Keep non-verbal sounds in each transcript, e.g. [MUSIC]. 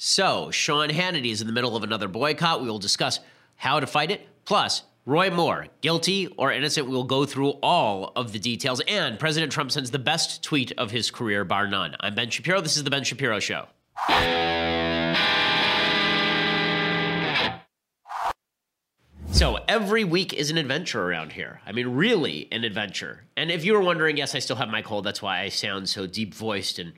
So, Sean Hannity is in the middle of another boycott. We will discuss how to fight it. Plus, Roy Moore, guilty or innocent, we will go through all of the details. And President Trump sends the best tweet of his career, bar none. I'm Ben Shapiro. This is The Ben Shapiro Show. So every week is an adventure around here. I mean, really an adventure. And if you were wondering, yes, I still have my cold. That's why I sound so deep voiced and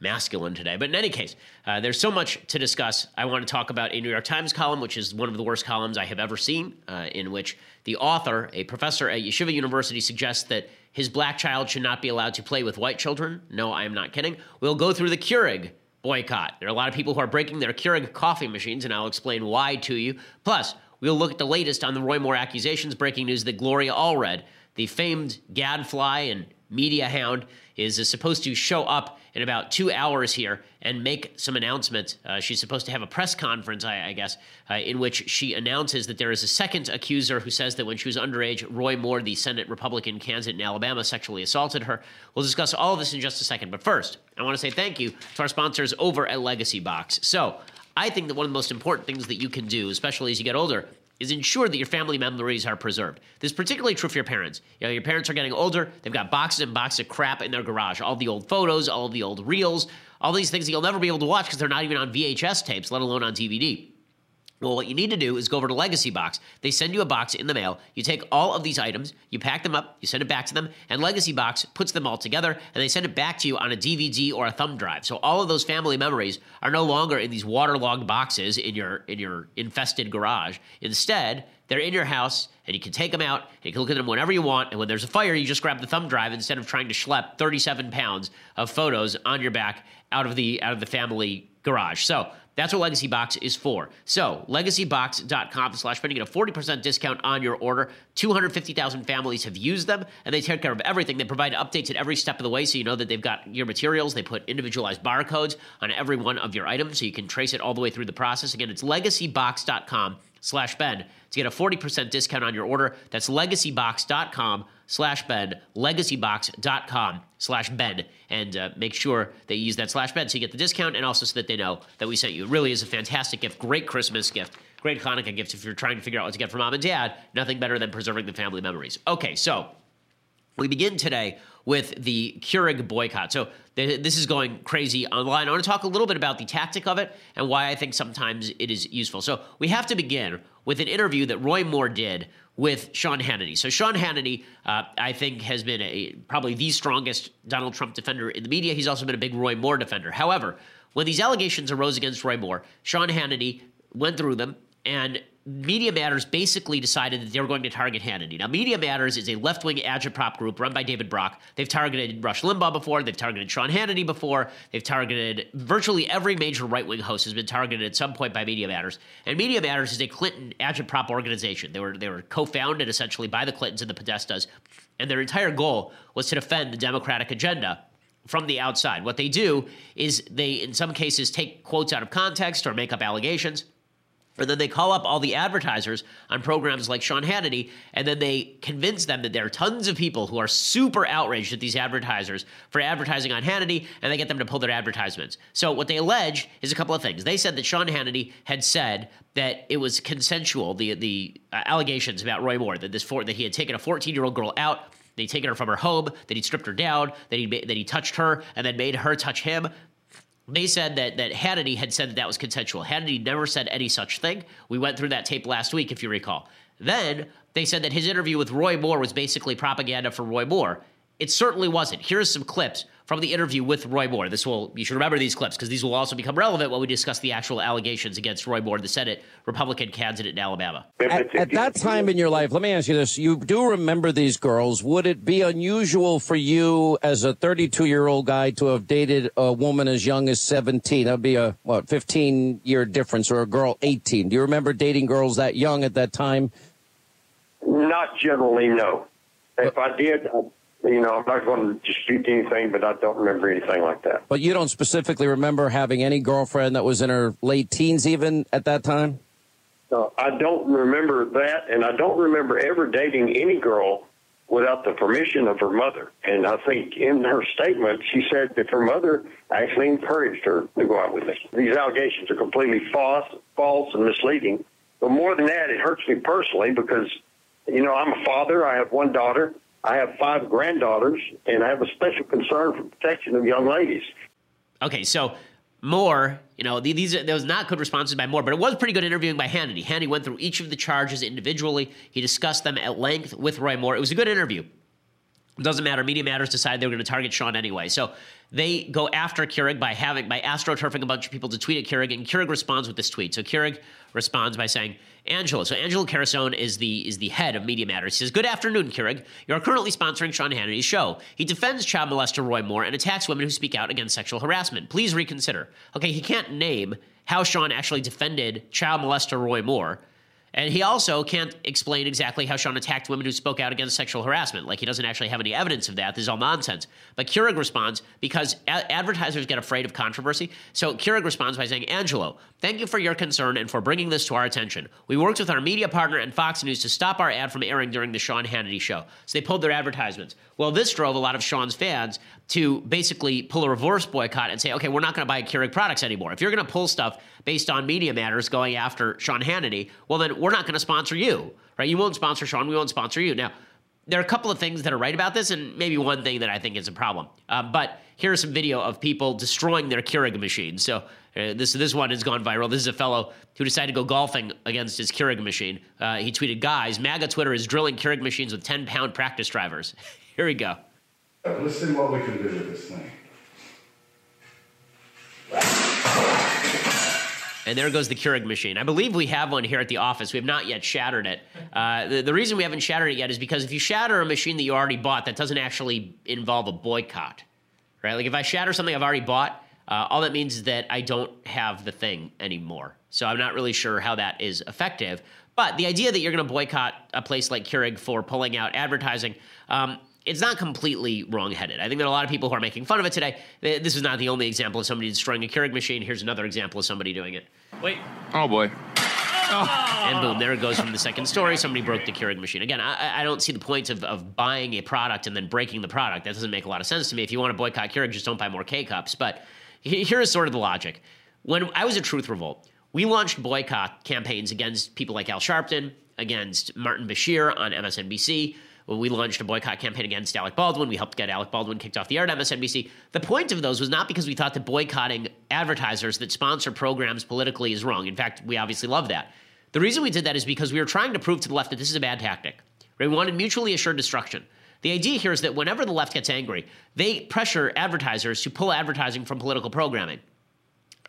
masculine today. But in any case, uh, there's so much to discuss. I want to talk about a New York Times column, which is one of the worst columns I have ever seen, uh, in which the author, a professor at Yeshiva University, suggests that his black child should not be allowed to play with white children. No, I am not kidding. We'll go through the Keurig boycott. There are a lot of people who are breaking their Keurig coffee machines, and I'll explain why to you. Plus, we'll look at the latest on the Roy Moore accusations. Breaking news that Gloria Allred, the famed gadfly and media hound, is, is supposed to show up in about two hours here and make some announcements. Uh, she's supposed to have a press conference, I, I guess, uh, in which she announces that there is a second accuser who says that when she was underage, Roy Moore, the Senate Republican candidate in Alabama, sexually assaulted her. We'll discuss all of this in just a second. But first, I want to say thank you to our sponsors over at Legacy Box. So, I think that one of the most important things that you can do, especially as you get older, is ensure that your family memories are preserved. This is particularly true for your parents. You know, your parents are getting older, they've got boxes and boxes of crap in their garage, all the old photos, all the old reels, all these things that you'll never be able to watch because they're not even on VHS tapes, let alone on DVD. Well, what you need to do is go over to Legacy Box. They send you a box in the mail. You take all of these items, you pack them up, you send it back to them, and Legacy Box puts them all together and they send it back to you on a DVD or a thumb drive. So all of those family memories are no longer in these waterlogged boxes in your in your infested garage. Instead, they're in your house and you can take them out and you can look at them whenever you want. And when there's a fire, you just grab the thumb drive instead of trying to schlep 37 pounds of photos on your back out of the out of the family garage. So that's what Legacy Box is for. So, legacybox.com slash. You get a 40% discount on your order. 250,000 families have used them, and they take care of everything. They provide updates at every step of the way so you know that they've got your materials. They put individualized barcodes on every one of your items so you can trace it all the way through the process. Again, it's legacybox.com slash Ben to get a 40% discount on your order. That's legacybox.com slash Ben, legacybox.com slash Ben, and uh, make sure that you use that slash Ben so you get the discount and also so that they know that we sent you. It really is a fantastic gift, great Christmas gift, great Hanukkah gift if you're trying to figure out what to get for mom and dad. Nothing better than preserving the family memories. Okay, so we begin today with the Keurig boycott. So th- this is going crazy online. I want to talk a little bit about the tactic of it and why I think sometimes it is useful. So we have to begin with an interview that Roy Moore did with Sean Hannity. So Sean Hannity, uh, I think, has been a, probably the strongest Donald Trump defender in the media. He's also been a big Roy Moore defender. However, when these allegations arose against Roy Moore, Sean Hannity went through them and Media Matters basically decided that they were going to target Hannity. Now, Media Matters is a left wing agitprop group run by David Brock. They've targeted Rush Limbaugh before, they've targeted Sean Hannity before, they've targeted virtually every major right wing host has been targeted at some point by Media Matters. And Media Matters is a Clinton agitprop organization. They were, they were co founded essentially by the Clintons and the Podestas, and their entire goal was to defend the Democratic agenda from the outside. What they do is they, in some cases, take quotes out of context or make up allegations and then they call up all the advertisers on programs like Sean Hannity, and then they convince them that there are tons of people who are super outraged at these advertisers for advertising on Hannity, and they get them to pull their advertisements. So what they allege is a couple of things. They said that Sean Hannity had said that it was consensual, the the uh, allegations about Roy Moore, that this that he had taken a 14 year old girl out. They'd taken her from her home, that he'd stripped her down, that he that he touched her, and then made her touch him they said that that Hannity had said that that was consensual. Hannity never said any such thing. We went through that tape last week, if you recall. Then they said that his interview with Roy Moore was basically propaganda for Roy Moore. It certainly wasn't. Here's some clips from the interview with Roy Moore. This will you should remember these clips because these will also become relevant when we discuss the actual allegations against Roy Moore, the Senate Republican candidate in Alabama. At, at that time in your life, let me ask you this: You do remember these girls? Would it be unusual for you, as a 32-year-old guy, to have dated a woman as young as 17? That'd be a what 15-year difference, or a girl 18. Do you remember dating girls that young at that time? Not generally, no. If I did, I you know, I'm not going to dispute anything, but I don't remember anything like that. But you don't specifically remember having any girlfriend that was in her late teens, even at that time? No, I don't remember that, and I don't remember ever dating any girl without the permission of her mother. And I think in her statement, she said that her mother actually encouraged her to go out with me. These allegations are completely false, false and misleading. But more than that, it hurts me personally because, you know, I'm a father. I have one daughter. I have five granddaughters, and I have a special concern for protection of young ladies. Okay, so Moore, you know, these was not good responses by Moore, but it was pretty good interviewing by Hannity. Hannity went through each of the charges individually. He discussed them at length with Roy Moore. It was a good interview. Doesn't matter. Media Matters decided they were going to target Sean anyway. So they go after Keurig by having by astroturfing a bunch of people to tweet at Keurig, and Keurig responds with this tweet. So Keurig responds by saying, Angelo. So Angelo Carusone is the is the head of Media Matters. Says, Good afternoon, Keurig. You are currently sponsoring Sean Hannity's show. He defends child molester Roy Moore and attacks women who speak out against sexual harassment. Please reconsider. Okay, he can't name how Sean actually defended child molester Roy Moore. And he also can't explain exactly how Sean attacked women who spoke out against sexual harassment. Like he doesn't actually have any evidence of that. This is all nonsense. But Keurig responds because a- advertisers get afraid of controversy. So Keurig responds by saying, Angelo, thank you for your concern and for bringing this to our attention. We worked with our media partner and Fox News to stop our ad from airing during the Sean Hannity show. So they pulled their advertisements. Well, this drove a lot of Sean's fans to basically pull a reverse boycott and say, okay, we're not going to buy Keurig products anymore. If you're going to pull stuff based on media matters going after Sean Hannity, well, then we're not going to sponsor you, right? You won't sponsor Sean, we won't sponsor you. Now, there are a couple of things that are right about this, and maybe one thing that I think is a problem. Uh, but here's some video of people destroying their Keurig machines. So uh, this this one has gone viral. This is a fellow who decided to go golfing against his Keurig machine. Uh, he tweeted, "Guys, MAGA Twitter is drilling Keurig machines with 10 pound practice drivers." [LAUGHS] Here we go. Let's see what we can do with this thing. And there goes the Keurig machine. I believe we have one here at the office. We have not yet shattered it. Uh, the, the, reason we haven't shattered it yet is because if you shatter a machine that you already bought, that doesn't actually involve a boycott, right? Like if I shatter something I've already bought, uh, all that means is that I don't have the thing anymore. So I'm not really sure how that is effective. But the idea that you're going to boycott a place like Keurig for pulling out advertising, um, it's not completely wrong-headed. I think there are a lot of people who are making fun of it today. This is not the only example of somebody destroying a Keurig machine. Here's another example of somebody doing it. Wait. Oh boy. And boom, there it goes from the second story. Somebody broke the Keurig machine. Again, I, I don't see the point of, of buying a product and then breaking the product. That doesn't make a lot of sense to me. If you want to boycott Keurig, just don't buy more K cups. But here is sort of the logic. When I was at Truth Revolt, we launched boycott campaigns against people like Al Sharpton, against Martin Bashir on MSNBC, when we launched a boycott campaign against Alec Baldwin, we helped get Alec Baldwin kicked off the air at MSNBC. The point of those was not because we thought that boycotting advertisers that sponsor programs politically is wrong. In fact, we obviously love that. The reason we did that is because we were trying to prove to the left that this is a bad tactic. We wanted mutually assured destruction. The idea here is that whenever the left gets angry, they pressure advertisers to pull advertising from political programming.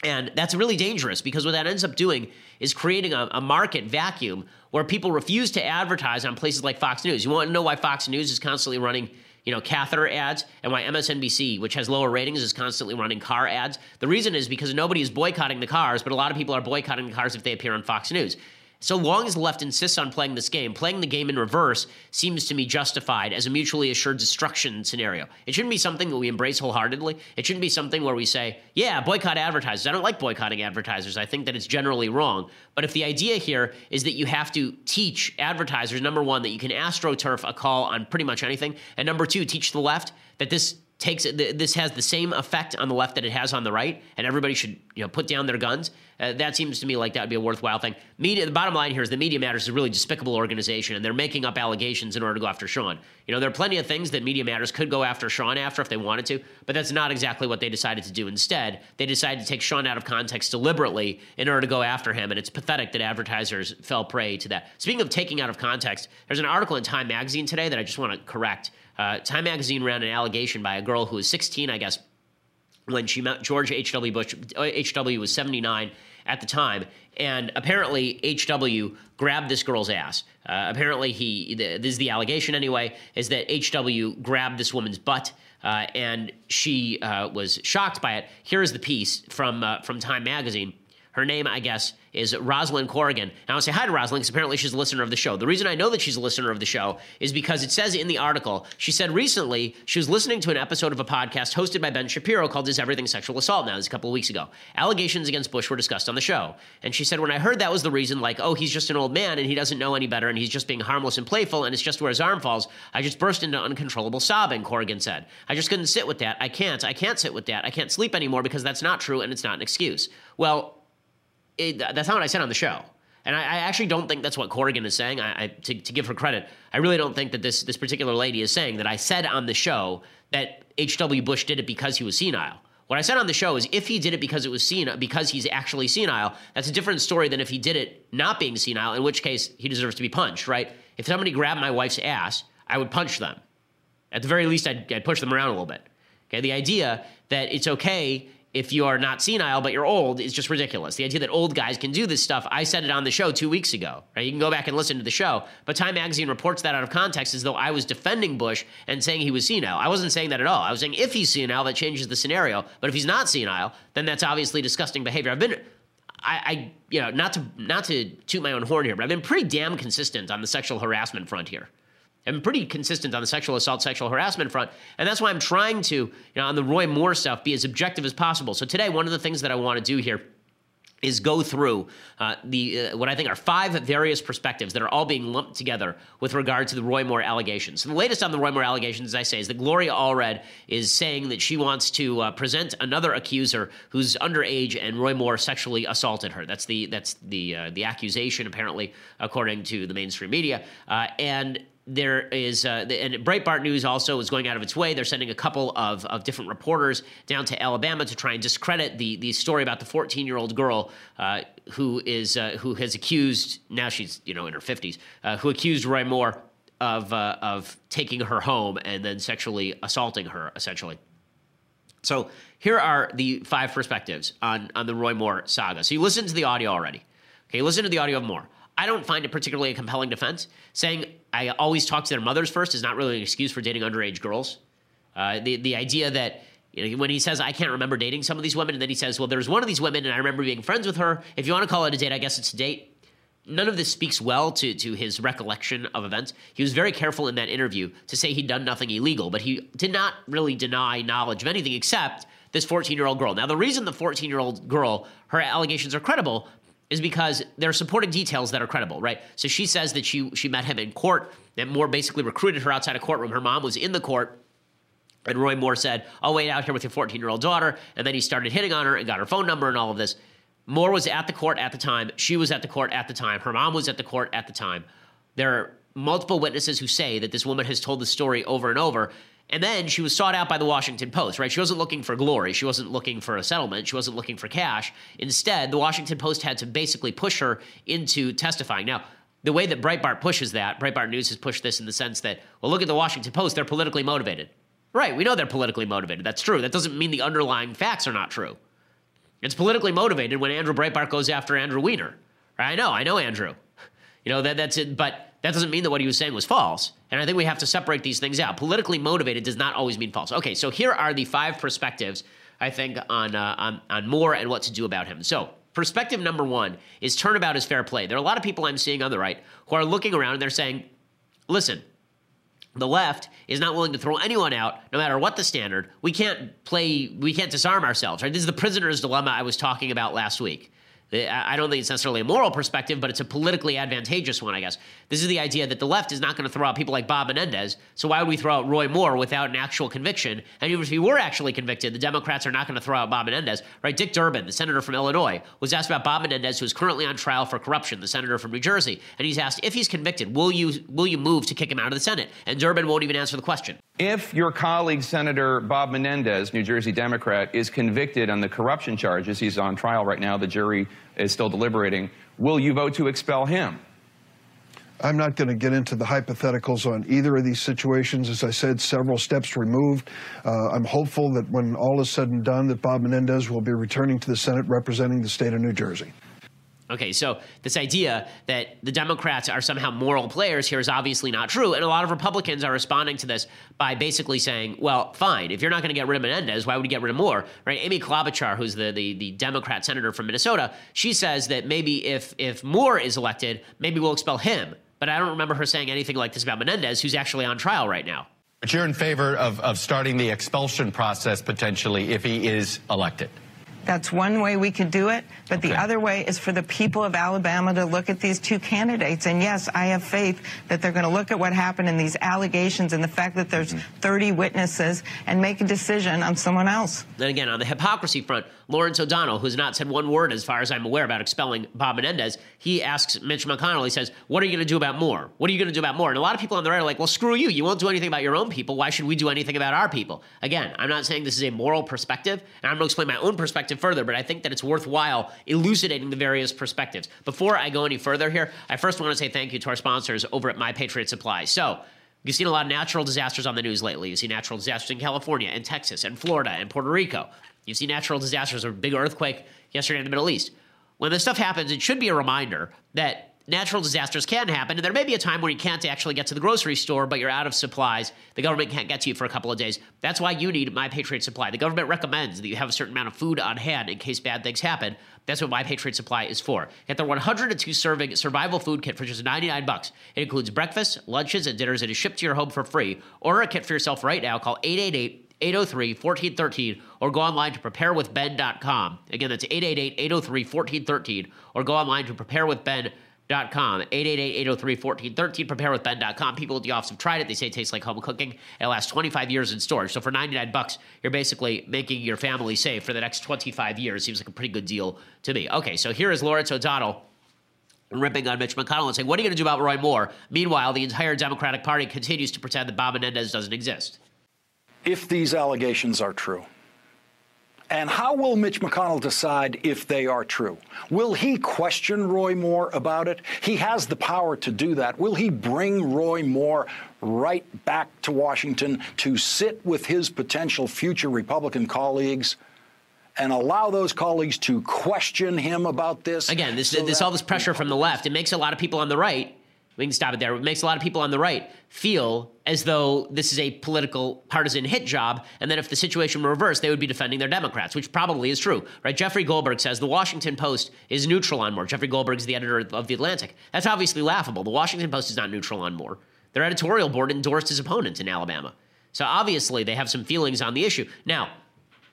And that's really dangerous because what that ends up doing is creating a, a, market vacuum where people refuse to advertise on places like Fox News. You want to know why Fox News is constantly running, you know, catheter ads and why MSNBC, which has lower ratings, is constantly running car ads? The reason is because nobody is boycotting the cars, but a lot of people are boycotting the cars if they appear on Fox News. So long as the left insists on playing this game, playing the game in reverse seems to me justified as a mutually assured destruction scenario. It shouldn't be something that we embrace wholeheartedly. It shouldn't be something where we say, yeah, boycott advertisers. I don't like boycotting advertisers. I think that it's generally wrong. But if the idea here is that you have to teach advertisers, number one, that you can astroturf a call on pretty much anything, and number two, teach the left that this takes this has the same effect on the left that it has on the right, and everybody should you know put down their guns. Uh, that seems to me like that would be a worthwhile thing. Media. The bottom line here is the Media Matters is a really despicable organization, and they're making up allegations in order to go after Sean. You know, there are plenty of things that Media Matters could go after Sean after if they wanted to, but that's not exactly what they decided to do. Instead, they decided to take Sean out of context deliberately in order to go after him, and it's pathetic that advertisers fell prey to that. Speaking of taking out of context, there's an article in Time Magazine today that I just want to correct. Uh, Time Magazine ran an allegation by a girl who was 16, I guess, when she met George H.W. Bush. H.W. was 79 at the time, and apparently H.W. grabbed this girl's ass. Uh, apparently, he this is the allegation anyway, is that H.W. grabbed this woman's butt. Uh, and she uh, was shocked by it. Here is the piece from uh, from Time Magazine. Her name, I guess, is Rosalind Corrigan. And I want to say hi to Rosalind because apparently she's a listener of the show. The reason I know that she's a listener of the show is because it says in the article, she said recently she was listening to an episode of a podcast hosted by Ben Shapiro called Is Everything Sexual Assault Now? This a couple of weeks ago. Allegations against Bush were discussed on the show. And she said, when I heard that was the reason, like, oh, he's just an old man and he doesn't know any better and he's just being harmless and playful and it's just where his arm falls, I just burst into uncontrollable sobbing, Corrigan said. I just couldn't sit with that. I can't. I can't sit with that. I can't sleep anymore because that's not true and it's not an excuse. Well, it, that's not what I said on the show. And I, I, actually don't think that's what Corrigan is saying. I, I to, to, give her credit, I really don't think that this this particular lady is saying that I said on the show that H.W. Bush did it because he was senile. What I said on the show is if he did it because it was senile, because he's actually senile, that's a different story than if he did it not being senile, in which case he deserves to be punched, right? If somebody grabbed my wife's ass, I would punch them. At the very least, I'd, I'd push them around a little bit. Okay, the idea that it's okay if you are not senile but you're old is just ridiculous. The idea that old guys can do this stuff, I said it on the show two weeks ago. Right? You can go back and listen to the show. But Time Magazine reports that out of context as though I was defending Bush and saying he was senile. I wasn't saying that at all. I was saying if he's senile, that changes the scenario. But if he's not senile, then that's obviously disgusting behavior. I've been I, I, you know, not to not to toot my own horn here, but I've been pretty damn consistent on the sexual harassment front here. I'm pretty consistent on the sexual assault, sexual harassment front. And that's why I'm trying to, you know, on the Roy Moore stuff, be as objective as possible. So today, one of the things that I want to do here is go through uh, the uh, what I think are five various perspectives that are all being lumped together with regard to the Roy Moore allegations. So the latest on the Roy Moore allegations, as I say, is that Gloria Allred is saying that she wants to uh, present another accuser who's underage and Roy Moore sexually assaulted her. That's the that's the uh, the accusation, apparently, according to the mainstream media, uh, and there is, uh, and Breitbart News also is going out of its way. They're sending a couple of, of different reporters down to Alabama to try and discredit the the story about the 14 year old girl uh, who is uh, who has accused now she's you know in her 50s uh, who accused Roy Moore of uh, of taking her home and then sexually assaulting her essentially. So here are the five perspectives on on the Roy Moore saga. So you listened to the audio already. Okay, listen to the audio of Moore. I don't find it particularly a compelling defense. Saying I always talk to their mothers first is not really an excuse for dating underage girls. Uh, the the idea that you know, when he says I can't remember dating some of these women, and then he says, "Well, there's one of these women, and I remember being friends with her." If you want to call it a date, I guess it's a date. None of this speaks well to to his recollection of events. He was very careful in that interview to say he'd done nothing illegal, but he did not really deny knowledge of anything except this 14 year old girl. Now, the reason the 14 year old girl, her allegations are credible is because there are supporting details that are credible, right? So she says that she she met him in court, that Moore basically recruited her outside a courtroom. Her mom was in the court. And Roy Moore said, I'll wait out here with your 14 year old daughter. And then he started hitting on her and got her phone number and all of this. Moore was at the court at the time. She was at the court at the time. Her mom was at the court at the time. There are multiple witnesses who say that this woman has told the story over and over. And then she was sought out by the Washington Post, right? She wasn't looking for glory. She wasn't looking for a settlement. She wasn't looking for cash. Instead, the Washington Post had to basically push her into testifying. Now, the way that Breitbart pushes that, Breitbart News has pushed this in the sense that, well, look at the Washington Post, they're politically motivated. Right, we know they're politically motivated. That's true. That doesn't mean the underlying facts are not true. It's politically motivated when Andrew Breitbart goes after Andrew Weiner. I know, I know Andrew. You know, that, that's it. But that doesn't mean that what he was saying was false. And I think we have to separate these things out. Politically motivated does not always mean false. Okay, so here are the five perspectives I think on uh, on on Moore and what to do about him. So perspective number one is turnabout is fair play. There are a lot of people I'm seeing on the right who are looking around and they're saying, listen. The left is not willing to throw anyone out, no matter what the standard. We can't play. We can't disarm ourselves. Right? This is the prisoner's dilemma I was talking about last week. I don't think it's necessarily a moral perspective, but it's a politically advantageous one, I guess. This is the idea that the left is not going to throw out people like Bob Menendez. So why would we throw out Roy Moore without an actual conviction? And even if he were actually convicted, the Democrats are not going to throw out Bob Menendez, right? Dick Durbin, the senator from Illinois, was asked about Bob Menendez, who is currently on trial for corruption, the senator from New Jersey, and he's asked if he's convicted, will you will you move to kick him out of the Senate? And Durbin won't even answer the question. If your colleague, Senator Bob Menendez, New Jersey Democrat, is convicted on the corruption charges, he's on trial right now, the jury is still deliberating, will you vote to expel him? I'm not going to get into the hypotheticals on either of these situations. As I said, several steps removed. Uh, I'm hopeful that when all is said and done, that Bob Menendez will be returning to the Senate representing the state of New Jersey. Okay, so this idea that the Democrats are somehow moral players here is obviously not true. And a lot of Republicans are responding to this by basically saying, well, fine, if you're not going to get rid of Menendez, why would you get rid of Moore? Right? Amy Klobuchar, who's the, the, the Democrat senator from Minnesota, she says that maybe if, if Moore is elected, maybe we'll expel him. But I don't remember her saying anything like this about Menendez, who's actually on trial right now. But you're in favor of, of starting the expulsion process potentially if he is elected. That's one way we could do it. But okay. the other way is for the people of Alabama to look at these two candidates. And yes, I have faith that they're going to look at what happened in these allegations and the fact that there's mm-hmm. 30 witnesses and make a decision on someone else. Then again, on the hypocrisy front, Lawrence O'Donnell, who's not said one word as far as I'm aware about expelling Bob Menendez, he asks Mitch McConnell, he says, What are you going to do about Moore? What are you going to do about Moore? And a lot of people on the right are like, Well, screw you. You won't do anything about your own people. Why should we do anything about our people? Again, I'm not saying this is a moral perspective, and I'm going to explain my own perspective further, but I think that it's worthwhile elucidating the various perspectives. Before I go any further here, I first want to say thank you to our sponsors over at My Patriot Supply. So, You've seen a lot of natural disasters on the news lately. You see natural disasters in California and Texas and Florida and Puerto Rico. You see natural disasters, a big earthquake yesterday in the Middle East. When this stuff happens, it should be a reminder that natural disasters can happen, and there may be a time where you can't actually get to the grocery store, but you're out of supplies. The government can't get to you for a couple of days. That's why you need My Patriot Supply. The government recommends that you have a certain amount of food on hand in case bad things happen. That's what My Patriot Supply is for. Get their 102 serving survival food kit for just 99 bucks. It includes breakfast, lunches, and dinners. It is shipped to your home for free. Order a kit for yourself right now. Call 888- 803 1413 or go online to preparewithben.com. Again, that's 888 803 1413 or go online to preparewithben.com. 888-803-1413 preparewithben.com people at the office have tried it. They say it tastes like home cooking. It lasts 25 years in storage so for 99 bucks you're basically making your family safe for the next 25 years. Seems like a pretty good deal to me. Okay so here is lawrence o'donnell ripping on Mitch McConnell and saying, What are you going to do about Roy Moore? Meanwhile, the entire Democratic Party continues to pretend that Bob Menendez doesn't exist if these allegations are true? And how will Mitch McConnell decide if they are true? Will he question Roy Moore about it? He has the power to do that. Will he bring Roy Moore right back to Washington to sit with his potential future Republican colleagues? and allow those colleagues to question him about this. Again, this, so this all this pressure from the left. It makes a lot of people on the right we can stop it there. It makes a lot of people on the right feel as though this is a political partisan hit job, and that if the situation were reversed, they would be defending their Democrats, which probably is true, right? Jeffrey Goldberg says the Washington Post is neutral on Moore. Jeffrey Goldberg is the editor of the Atlantic. That's obviously laughable. The Washington Post is not neutral on Moore. Their editorial board endorsed his opponent in Alabama, so obviously they have some feelings on the issue. Now,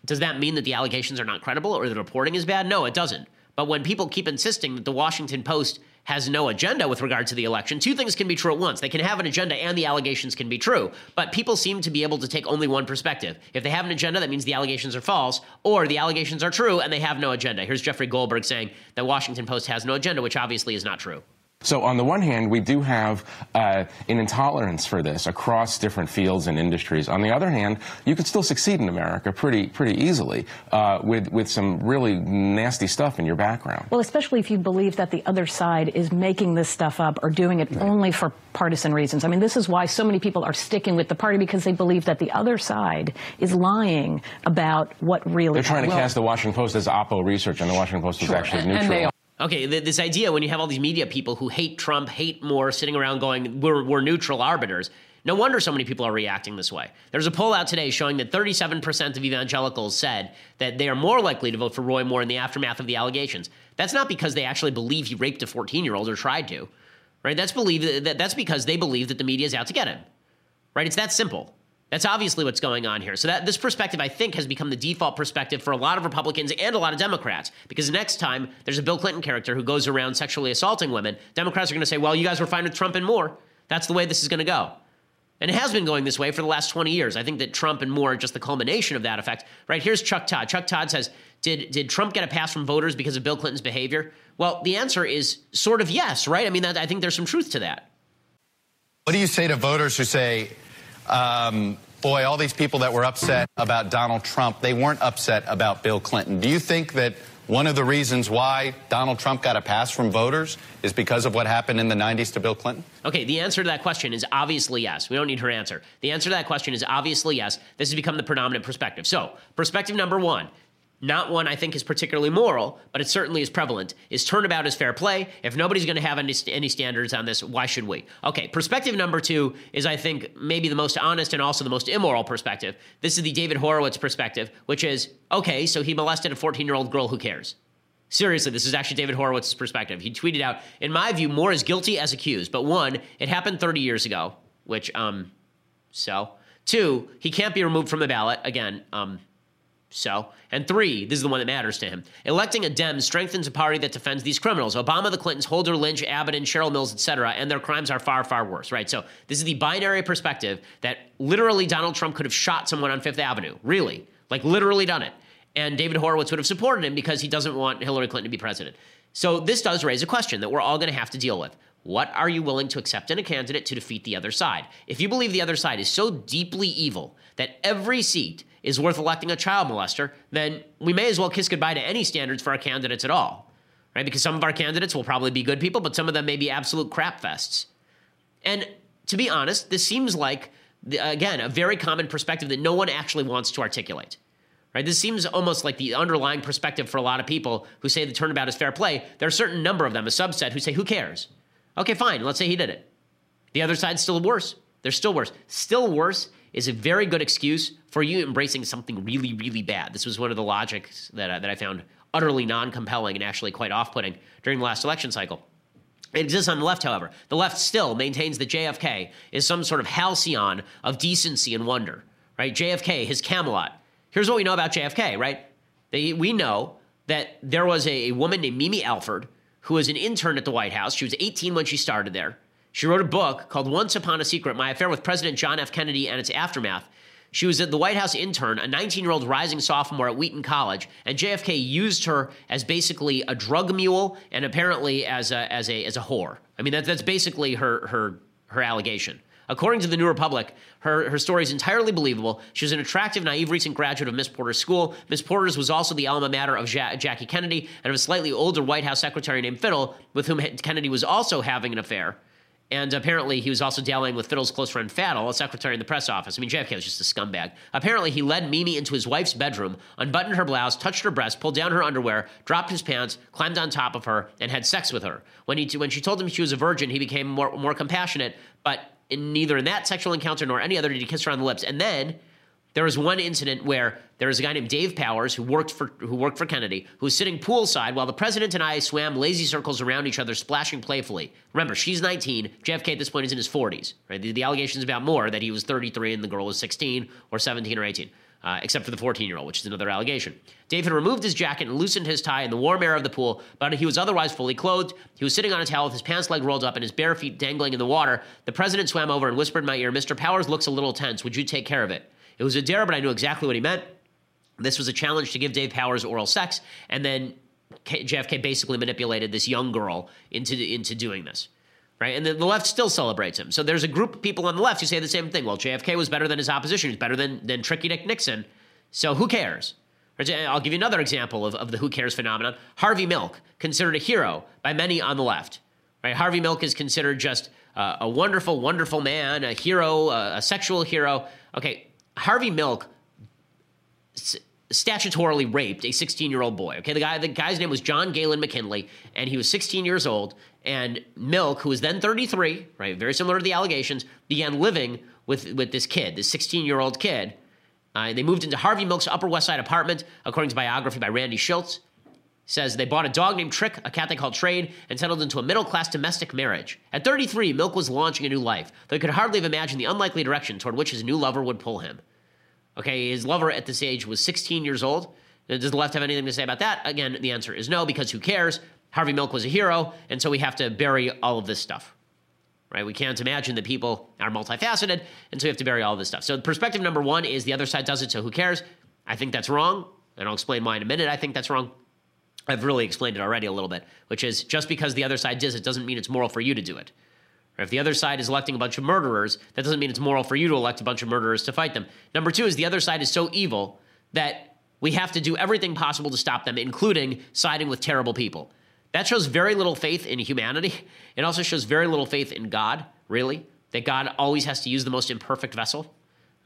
does that mean that the allegations are not credible or the reporting is bad? No, it doesn't. But when people keep insisting that the Washington Post has no agenda with regard to the election, two things can be true at once. They can have an agenda and the allegations can be true. But people seem to be able to take only one perspective. If they have an agenda, that means the allegations are false, or the allegations are true and they have no agenda. Here's Jeffrey Goldberg saying that Washington Post has no agenda, which obviously is not true. So on the one hand, we do have uh, an intolerance for this across different fields and industries. On the other hand, you can still succeed in America pretty pretty easily uh, with with some really nasty stuff in your background. Well, especially if you believe that the other side is making this stuff up or doing it right. only for partisan reasons. I mean, this is why so many people are sticking with the party because they believe that the other side is lying about what really. They're trying to well, cast the Washington Post as Oppo research, and the Washington Post is actually neutral. Okay, th- this idea when you have all these media people who hate Trump, hate Moore, sitting around going, we're, we're neutral arbiters. No wonder so many people are reacting this way. There's a poll out today showing that 37% of evangelicals said that they are more likely to vote for Roy Moore in the aftermath of the allegations. That's not because they actually believe he raped a 14 year old or tried to, right? That's believe that that's because they believe that the media is out to get him, right? It's that simple. That's obviously what's going on here. So that this perspective, I think, has become the default perspective for a lot of Republicans and a lot of Democrats. Because next time there's a Bill Clinton character who goes around sexually assaulting women, Democrats are going to say, "Well, you guys were fine with Trump and Moore. That's the way this is going to go." And it has been going this way for the last 20 years. I think that Trump and Moore are just the culmination of that effect. Right here's Chuck Todd. Chuck Todd says, "Did did Trump get a pass from voters because of Bill Clinton's behavior?" Well, the answer is sort of yes, right? I mean, that, I think there's some truth to that. What do you say to voters who say? Um, boy, all these people that were upset about Donald Trump, they weren't upset about Bill Clinton. Do you think that one of the reasons why Donald Trump got a pass from voters is because of what happened in the 90s to Bill Clinton? Okay, the answer to that question is obviously yes. We don't need her answer. The answer to that question is obviously yes. This has become the predominant perspective. So, perspective number one not one I think is particularly moral, but it certainly is prevalent, is turnabout is fair play. If nobody's going to have any, any standards on this, why should we? Okay, perspective number two is, I think, maybe the most honest and also the most immoral perspective. This is the David Horowitz perspective, which is okay, so he molested a 14 year old girl, who cares? Seriously, this is actually David Horowitz's perspective. He tweeted out, in my view, Moore is guilty as accused, but one, it happened 30 years ago, which, um, so. Two, he can't be removed from the ballot. Again, um, so. And three, this is the one that matters to him. Electing a Dem strengthens a party that defends these criminals. Obama, the Clintons, Holder, Lynch, Abedin, and Cheryl Mills, etc., and their crimes are far, far worse, right? So this is the binary perspective that literally Donald Trump could have shot someone on Fifth Avenue. Really. Like literally done it. And David Horowitz would have supported him because he doesn't want Hillary Clinton to be president. So this does raise a question that we're all going to have to deal with. What are you willing to accept in a candidate to defeat the other side? If you believe the other side is so deeply evil that every seat is worth electing a child molester, then we may as well kiss goodbye to any standards for our candidates at all, right? Because some of our candidates will probably be good people, but some of them may be absolute crap fests. And to be honest, this seems like, again, a very common perspective that no one actually wants to articulate. Right? This seems almost like the underlying perspective for a lot of people who say the turnabout is fair play. There are a certain number of them, a subset, who say, who cares? Okay, fine. Let's say he did it. The other side's still worse. They're still worse. Still worse is a very good excuse for you embracing something really, really bad. This was one of the logics that, uh, that I found utterly non compelling and actually quite off putting during the last election cycle. It exists on the left, however. The left still maintains that JFK is some sort of halcyon of decency and wonder, right? JFK, his Camelot, Here's what we know about JFK, right? They, we know that there was a, a woman named Mimi Alford who was an intern at the White House. She was 18 when she started there. She wrote a book called Once Upon a Secret My Affair with President John F. Kennedy and Its Aftermath. She was at the White House intern, a 19 year old rising sophomore at Wheaton College, and JFK used her as basically a drug mule and apparently as a, as a, as a whore. I mean, that, that's basically her, her, her allegation. According to the New Republic, her, her story is entirely believable. She was an attractive, naive recent graduate of Miss Porter's school. Miss Porter's was also the alma mater of ja- Jackie Kennedy and of a slightly older White House secretary named Fiddle, with whom Kennedy was also having an affair. And apparently, he was also dallying with Fiddle's close friend Faddle, a secretary in the press office. I mean, JFK was just a scumbag. Apparently, he led Mimi into his wife's bedroom, unbuttoned her blouse, touched her breast, pulled down her underwear, dropped his pants, climbed on top of her, and had sex with her. When, he, when she told him she was a virgin, he became more, more compassionate, but in neither in that sexual encounter nor any other did he kiss her on the lips. And then there was one incident where there was a guy named Dave Powers who worked for who worked for Kennedy, who was sitting poolside while the president and I swam lazy circles around each other, splashing playfully. Remember, she's 19. JFK at this point is in his 40s. Right? The, the allegations about Moore that he was 33 and the girl was 16 or 17 or 18 uh, except for the 14 year old, which is another allegation. David removed his jacket and loosened his tie in the warm air of the pool, but he was otherwise fully clothed. He was sitting on a towel with his pants leg rolled up and his bare feet dangling in the water. The president swam over and whispered in my ear, Mr. Powers looks a little tense. Would you take care of it? It was a dare, but I knew exactly what he meant. This was a challenge to give Dave Powers oral sex, and then JFK basically manipulated this young girl into, into doing this right? And the, the, left still celebrates him. So there's a group of people on the left who say the same thing. Well, JFK was better than his opposition. He's better than, than Tricky Dick Nixon. So who cares? I'll give you another example of, of the who cares phenomenon. Harvey Milk, considered a hero by many on the left. Right? Harvey Milk is considered just uh, a wonderful, wonderful man, a hero, a sexual hero. Okay, Harvey Milk statutorily raped a 16 year old boy. Okay, the guy, the guy's name was John Galen McKinley, and he was 16 years old. And Milk, who was then 33, right, very similar to the allegations, began living with with this kid, this 16 year old kid. Uh, they moved into Harvey Milk's Upper West Side apartment, according to biography by Randy Shilts. Says they bought a dog named Trick, a cat they called Trade, and settled into a middle class domestic marriage. At 33, Milk was launching a new life, though he could hardly have imagined the unlikely direction toward which his new lover would pull him. Okay, his lover at this age was 16 years old. Does the left have anything to say about that? Again, the answer is no, because who cares? Harvey Milk was a hero, and so we have to bury all of this stuff. Right? We can't imagine that people are multifaceted, and so we have to bury all of this stuff. So perspective number one is the other side does it, so who cares? I think that's wrong, and I'll explain why in a minute. I think that's wrong. I've really explained it already a little bit, which is just because the other side does it doesn't mean it's moral for you to do it. If the other side is electing a bunch of murderers, that doesn't mean it's moral for you to elect a bunch of murderers to fight them. Number two is the other side is so evil that we have to do everything possible to stop them, including siding with terrible people. That shows very little faith in humanity. It also shows very little faith in God, really, that God always has to use the most imperfect vessel.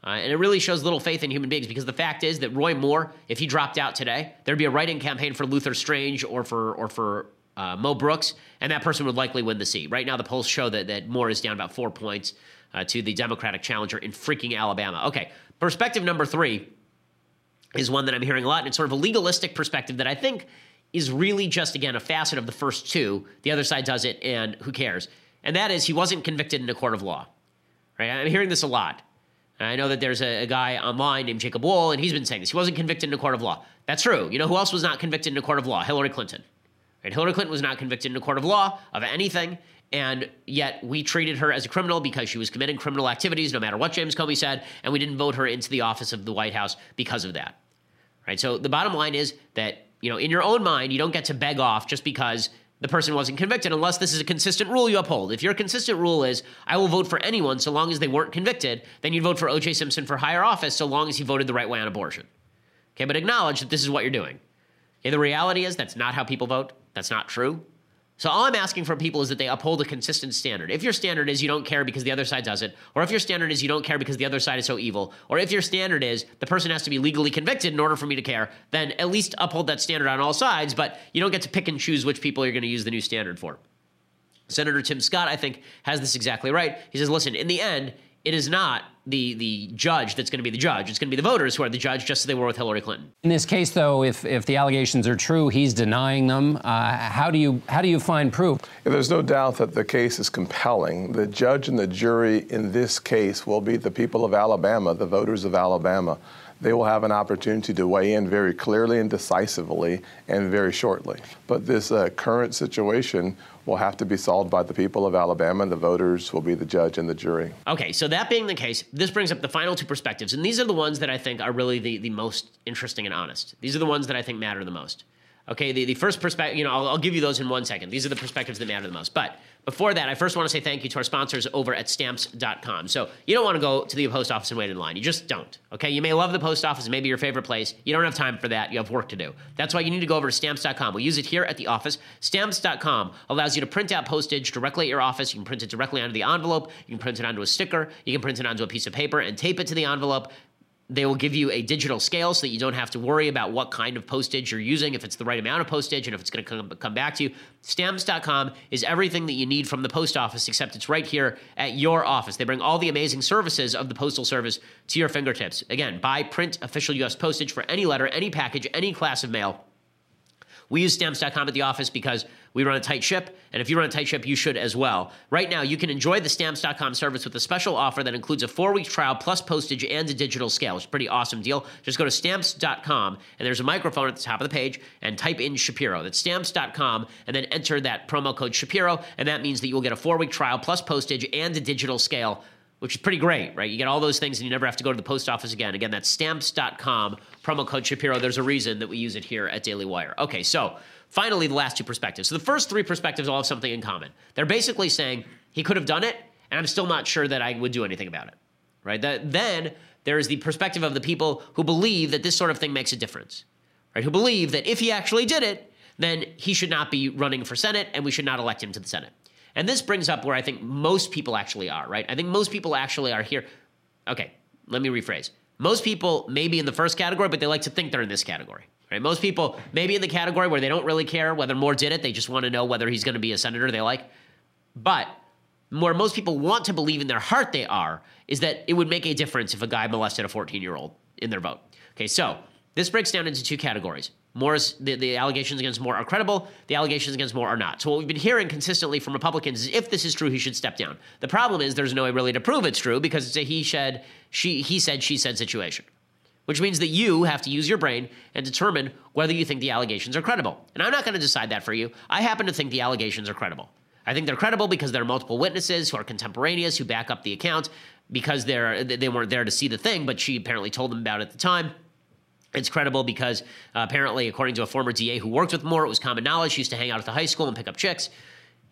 Uh, and it really shows little faith in human beings because the fact is that Roy Moore, if he dropped out today, there'd be a write-in campaign for Luther Strange or for or for uh, Mo Brooks, and that person would likely win the seat. Right now, the polls show that that Moore is down about four points uh, to the Democratic challenger in freaking Alabama. Okay, perspective number three is one that I'm hearing a lot, and it's sort of a legalistic perspective that I think is really just again a facet of the first two. The other side does it, and who cares? And that is he wasn't convicted in a court of law. Right? I'm hearing this a lot. I know that there's a, a, guy online named Jacob Wohl, and he's been saying this. He wasn't convicted in a court of law. That's true. You know who else was not convicted in a court of law? Hillary Clinton. Right? Hillary Clinton was not convicted in a court of law of anything, and yet we treated her as a criminal because she was committing criminal activities, no matter what James Comey said, and we didn't vote her into the office of the White House because of that. Right? So the bottom line is that you know, in your own mind, you don't get to beg off just because the person wasn't convicted unless this is a consistent rule you uphold. If your consistent rule is, I will vote for anyone so long as they weren't convicted, then you'd vote for O.J. Simpson for higher office so long as he voted the right way on abortion. Okay, but acknowledge that this is what you're doing. Okay, the reality is that's not how people vote. That's not true. So all I'm asking from people is that they uphold a consistent standard. If your standard is you don't care because the other side does it, or if your standard is you don't care because the other side is so evil, or if your standard is the person has to be legally convicted in order for me to care, then at least uphold that standard on all sides, but you don't get to pick and choose which people you're going to use the new standard for. Senator Tim Scott, I think, has this exactly right. He says, listen, in the end, it is not the the judge that's going to be the judge. It's going to be the voters who are the judge, just as they were with Hillary Clinton. In this case, though, if if the allegations are true, he's denying them. Uh, how do you how do you find proof? Yeah, there's no doubt that the case is compelling. The judge and the jury in this case will be the people of Alabama, the voters of Alabama they will have an opportunity to weigh in very clearly and decisively and very shortly. But this uh, current situation will have to be solved by the people of Alabama, the voters will be the judge and the jury. Okay, so that being the case, this brings up the final two perspectives, and these are the ones that I think are really the, the most interesting and honest. These are the ones that I think matter the most. Okay, the, the first perspective, you know, I'll, I'll give you those in one second. These are the perspectives that matter the most. But before that, I first want to say thank you to our sponsors over at stamps.com. So you don't want to go to the post office and wait in line. You just don't. Okay. You may love the post office, maybe your favorite place. You don't have time for that. You have work to do. That's why you need to go over to stamps.com. We use it here at the office. Stamps.com allows you to print out postage directly at your office. You can print it directly onto the envelope. You can print it onto a sticker. You can print it onto a piece of paper and tape it to the envelope. They will give you a digital scale so that you don't have to worry about what kind of postage you're using, if it's the right amount of postage, and if it's going to come, come back to you. Stamps.com is everything that you need from the post office, except it's right here at your office. They bring all the amazing services of the Postal Service to your fingertips. Again, buy print official U.S. postage for any letter, any package, any class of mail we use stamps.com at the office because we run a tight ship, and if you run a tight ship, you should as well. Right now, you can enjoy the stamps.com service with a special offer that includes a four week trial plus postage and a digital scale. It's a pretty awesome deal. Just go to stamps.com, and there's a microphone at the top of the page, and type in Shapiro. That's stamps.com, and then enter that promo code Shapiro, and that means that you will get a four week trial plus postage and a digital scale which is pretty great, right? You get all those things and you never have to go to the post office again. Again, that's stamps.com, promo code Shapiro. There's a reason that we use it here at Daily Wire. Okay, so finally, the last two perspectives. So the first three perspectives all have something in common. They're basically saying he could have done it, and I'm still not sure that I would do anything about it, right? That, then there is the perspective of the people who believe that this sort of thing makes a difference, right? Who believe that if he actually did it, then he should not be running for Senate and we should not elect him to the Senate. And this brings up where I think most people actually are, right? I think most people actually are here. Okay, let me rephrase. Most people may be in the first category, but they like to think they're in this category. Right? Most people may be in the category where they don't really care whether Moore did it. They just want to know whether he's going to be a senator they like. But where most people want to believe in their heart they are is that it would make a difference if a guy molested a 14 year old in their vote. Okay, so this breaks down into two categories Moore's the, the allegations against Moore are credible. The allegations against Moore are not. So what we've been hearing consistently from Republicans is if this is true, he should step down. The problem is there's no way really to prove it's true because it's a he said she he said she said situation, which means that you have to use your brain and determine whether you think the allegations are credible. And I'm not going to decide that for you. I happen to think the allegations are credible. I think they're credible because there are multiple witnesses who are contemporaneous who back up the account because they're they weren't there to see the thing, but she apparently told them about it at the time. It's credible because uh, apparently, according to a former DA who worked with Moore, it was common knowledge. She used to hang out at the high school and pick up chicks.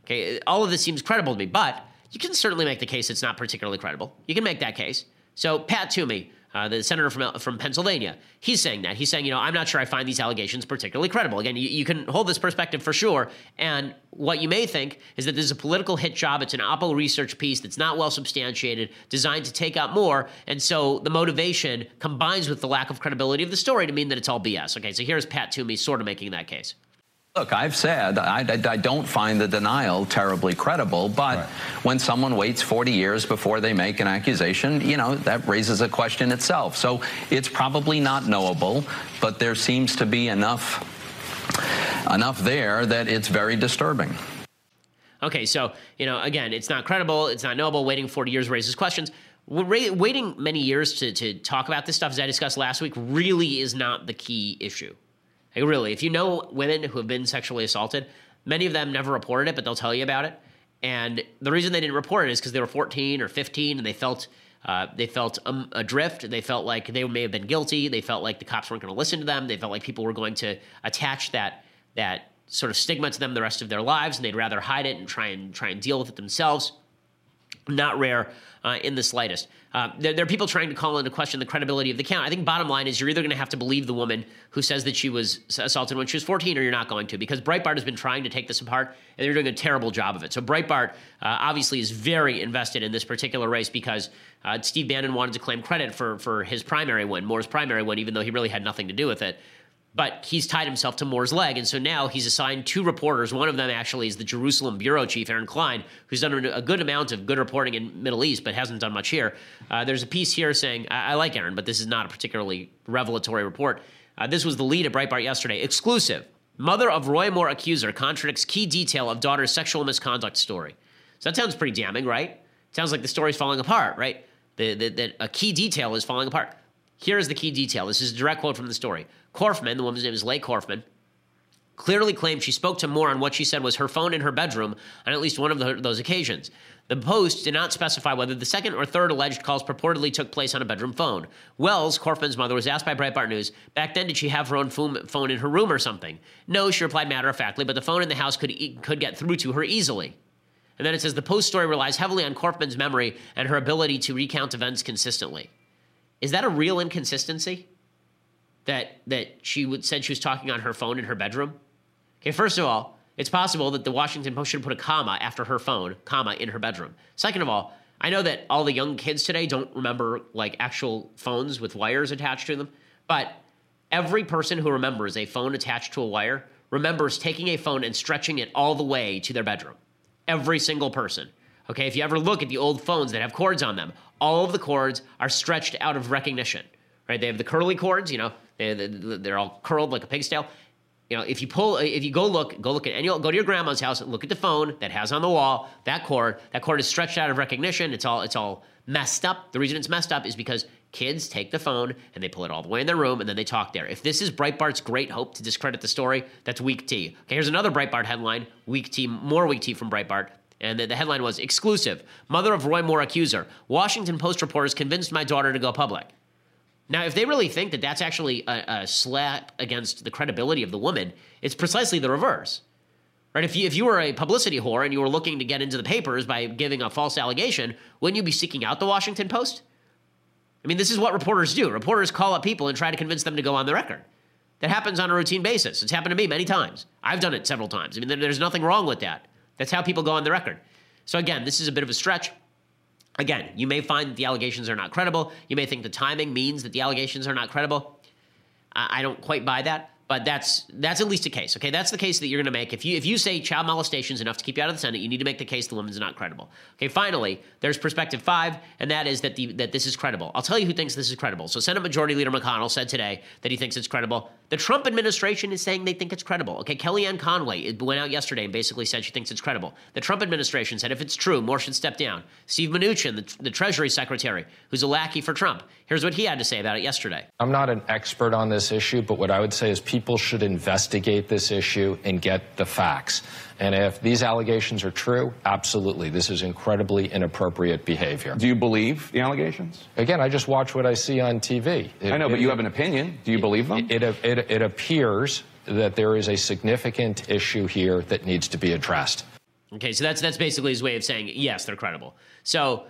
Okay, all of this seems credible to me, but you can certainly make the case it's not particularly credible. You can make that case. So, Pat Toomey, uh, the senator from from Pennsylvania. He's saying that. He's saying, you know, I'm not sure I find these allegations particularly credible. Again, you, you can hold this perspective for sure. And what you may think is that this is a political hit job. It's an Oppo research piece that's not well substantiated, designed to take out Moore. And so the motivation combines with the lack of credibility of the story to mean that it's all BS. Okay, so here's Pat Toomey sort of making that case. Look, I've said I, I, I, don't find the denial terribly credible, but right. when someone waits 40 years before they make an accusation, you know, that raises a question itself. So it's probably not knowable, but there seems to be enough enough there that it's very disturbing. Okay, so, you know, again, it's not credible, it's not knowable, waiting 40 years raises questions. Waiting many years to, to talk about this stuff, as I discussed last week, really is not the key issue. Like really, if you know women who have been sexually assaulted, many of them never reported it, but they'll tell you about it. And the reason they didn't report it is because they were 14 or 15 and they felt uh, they felt um, adrift. They felt like they may have been guilty. They felt like the cops weren't going to listen to them. They felt like people were going to attach that that sort of stigma to them the rest of their lives, and they'd rather hide it and try and try and deal with it themselves. Not rare uh, in the slightest. Uh, there, there, are people trying to call into question the credibility of the count. I think bottom line is you're either going to have to believe the woman who says that she was assaulted when she was 14, or you're not going to, because Breitbart has been trying to take this apart, and they're doing a terrible job of it. So Breitbart uh, obviously is very invested in this particular race because uh, Steve Bannon wanted to claim credit for for his primary win, Moore's primary win, even though he really had nothing to do with it but he's tied himself to Moore's leg. And so now he's assigned two reporters. One of them actually is the Jerusalem bureau chief, Aaron Klein, who's done a good amount of good reporting in Middle East, but hasn't done much here. Uh, there's a piece here saying, I-, I, like Aaron, but this is not a particularly revelatory report. Uh, this was the lead at Breitbart yesterday. Exclusive. Mother of Roy Moore accuser contradicts key detail of daughter's sexual misconduct story. So that sounds pretty damning, right? Sounds like the story's falling apart, right? That a key detail is falling apart. Here is the key detail. This is a direct quote from the story. Korfman, the woman's name is Leigh Korfman, clearly claimed she spoke to Moore on what she said was her phone in her bedroom on at least one of the, those occasions. The Post did not specify whether the second or third alleged calls purportedly took place on a bedroom phone. Wells, Korfman's mother, was asked by Breitbart News, back then did she have her own phone in her room or something? No, she replied matter of factly, but the phone in the house could, could get through to her easily. And then it says the Post story relies heavily on Korfman's memory and her ability to recount events consistently. Is that a real inconsistency? that that she would said she was talking on her phone in her bedroom? Okay, first of all, it's possible that the Washington Post should put a comma after her phone, comma in her bedroom. Second of all, I know that all the young kids today don't remember like actual phones with wires attached to them, but every person who remembers a phone attached to a wire remembers taking a phone and stretching it all the way to their bedroom. Every single person. Okay, if you ever look at the old phones that have cords on them, all of the cords are stretched out of recognition. Right? They have the curly cords, you know, they, they're all curled like a pig's tail. You know, if you pull, if you go look, go look at, and you'll go to your grandma's house and look at the phone that has on the wall that cord. That cord is stretched out of recognition. It's all, it's all messed up. The reason it's messed up is because kids take the phone and they pull it all the way in their room and then they talk there. If this is Breitbart's great hope to discredit the story, that's weak tea. Okay, here's another Breitbart headline: weak tea, more weak tea from Breitbart. And the, the headline was exclusive: Mother of Roy Moore accuser. Washington Post reporters convinced my daughter to go public. Now, if they really think that that's actually a, a, slap against the credibility of the woman, it's precisely the reverse. Right? If you, if you were a publicity whore and you were looking to get into the papers by giving a false allegation, wouldn't you be seeking out the Washington Post? I mean, this is what reporters do. Reporters call up people and try to convince them to go on the record. That happens on a routine basis. It's happened to me many times. I've done it several times. I mean, there's nothing wrong with that. That's how people go on the record. So, again, this is a bit of a stretch. Again, you may find that the allegations are not credible. You may think the timing means that the allegations are not credible. I, I don't quite buy that. But that's that's at least a case. Okay, that's the case that you're going to make. If you if you say child molestation is enough to keep you out of the Senate, you need to make the case the woman's not credible. Okay, finally, there's perspective five, and that is that the that this is credible. I'll tell you who thinks this is credible. So Senate Majority Leader McConnell said today that he thinks it's credible. The Trump administration is saying they think it's credible. Okay, Kellyanne Conway went out yesterday and basically said she thinks it's credible. The Trump administration said if it's true, Moore should step down. Steve Mnuchin, the, the Treasury Secretary, who's a lackey for Trump, here's what he had to say about it yesterday. I'm not an expert on this issue, but what I would say is people should investigate this issue and get the facts. And if these allegations are true, absolutely. This is incredibly inappropriate behavior. Do you believe the allegations? Again, I just watch what I see on TV. It, I know, but it, you have an opinion. Do you believe them? It, it, it appears that there is a significant issue here that needs to be addressed. Okay, so that's that's basically his way of saying yes, they're credible. So